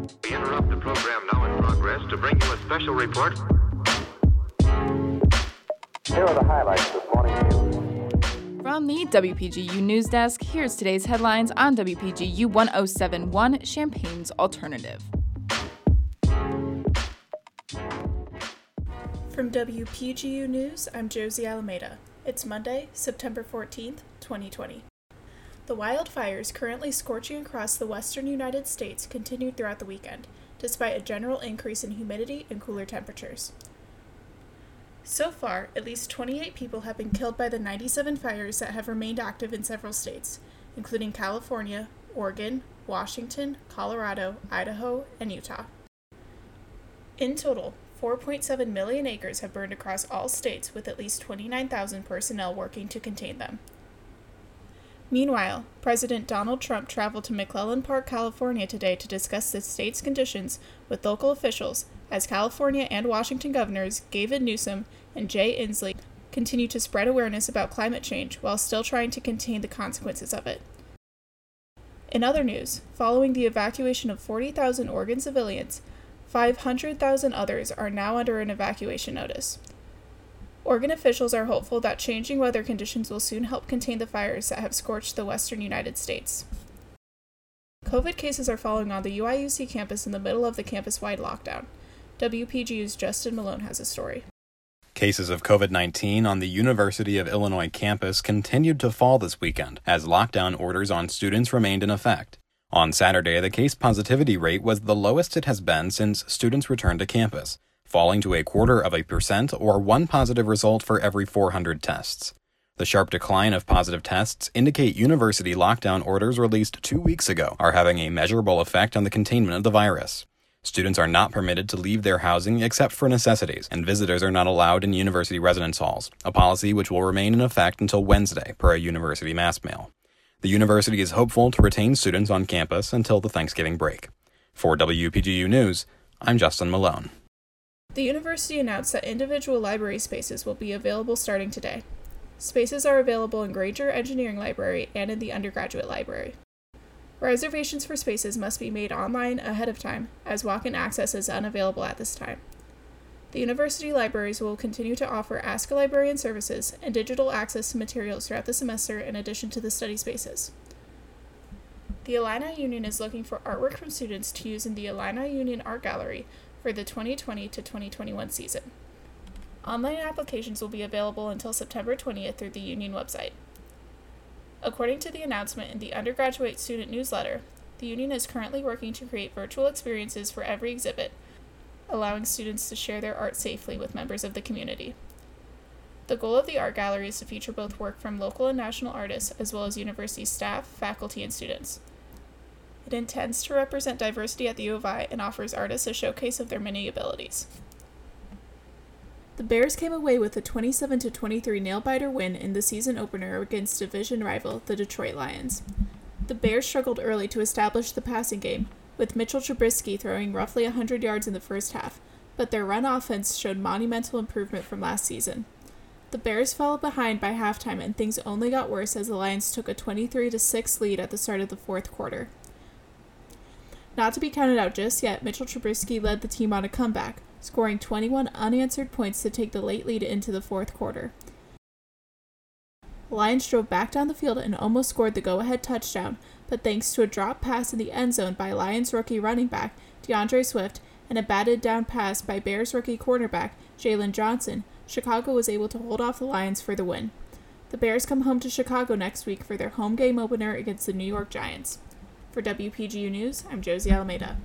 We interrupt the program now in progress to bring you a special report. Here are the highlights this morning's news. From the WPGU News Desk, here's today's headlines on WPGU 1071 Champaign's Alternative. From WPGU News, I'm Josie Alameda. It's Monday, September 14th, 2020. The wildfires currently scorching across the western United States continued throughout the weekend, despite a general increase in humidity and cooler temperatures. So far, at least 28 people have been killed by the 97 fires that have remained active in several states, including California, Oregon, Washington, Colorado, Idaho, and Utah. In total, 4.7 million acres have burned across all states with at least 29,000 personnel working to contain them. Meanwhile, President Donald Trump traveled to McClellan Park, California today to discuss the state's conditions with local officials as California and Washington governors Gavin Newsom and Jay Inslee continue to spread awareness about climate change while still trying to contain the consequences of it. In other news, following the evacuation of 40,000 Oregon civilians, 500,000 others are now under an evacuation notice. Oregon officials are hopeful that changing weather conditions will soon help contain the fires that have scorched the western United States. COVID cases are falling on the UIUC campus in the middle of the campus wide lockdown. WPGU's Justin Malone has a story. Cases of COVID 19 on the University of Illinois campus continued to fall this weekend as lockdown orders on students remained in effect. On Saturday, the case positivity rate was the lowest it has been since students returned to campus, falling to a quarter of a percent or one positive result for every 400 tests. The sharp decline of positive tests indicate university lockdown orders released two weeks ago are having a measurable effect on the containment of the virus. Students are not permitted to leave their housing except for necessities, and visitors are not allowed in university residence halls, a policy which will remain in effect until Wednesday, per a university mass mail. The university is hopeful to retain students on campus until the Thanksgiving break. For WPGU News, I'm Justin Malone. The university announced that individual library spaces will be available starting today. Spaces are available in Grainger Engineering Library and in the undergraduate library. Reservations for spaces must be made online ahead of time, as walk in access is unavailable at this time. The university libraries will continue to offer Ask a Librarian services and digital access to materials throughout the semester in addition to the study spaces. The Illini Union is looking for artwork from students to use in the Illini Union Art Gallery for the 2020 to 2021 season. Online applications will be available until September 20th through the Union website. According to the announcement in the undergraduate student newsletter, the Union is currently working to create virtual experiences for every exhibit, allowing students to share their art safely with members of the community. The goal of the art gallery is to feature both work from local and national artists, as well as university staff, faculty, and students. It intends to represent diversity at the U of I and offers artists a showcase of their many abilities. The Bears came away with a 27 23 nail biter win in the season opener against division rival, the Detroit Lions. The Bears struggled early to establish the passing game, with Mitchell Trubisky throwing roughly 100 yards in the first half, but their run offense showed monumental improvement from last season. The Bears fell behind by halftime and things only got worse as the Lions took a 23 6 lead at the start of the fourth quarter. Not to be counted out just yet, Mitchell Trubisky led the team on a comeback, scoring 21 unanswered points to take the late lead into the fourth quarter. Lions drove back down the field and almost scored the go ahead touchdown, but thanks to a drop pass in the end zone by Lions rookie running back D'Andre Swift and a batted down pass by Bears rookie cornerback Jaylon Johnson, Chicago was able to hold off the Lions for the win. The Bears come home to Chicago next week for their home game opener against the New York Giants. For WPGU News, I'm Josie Alameda.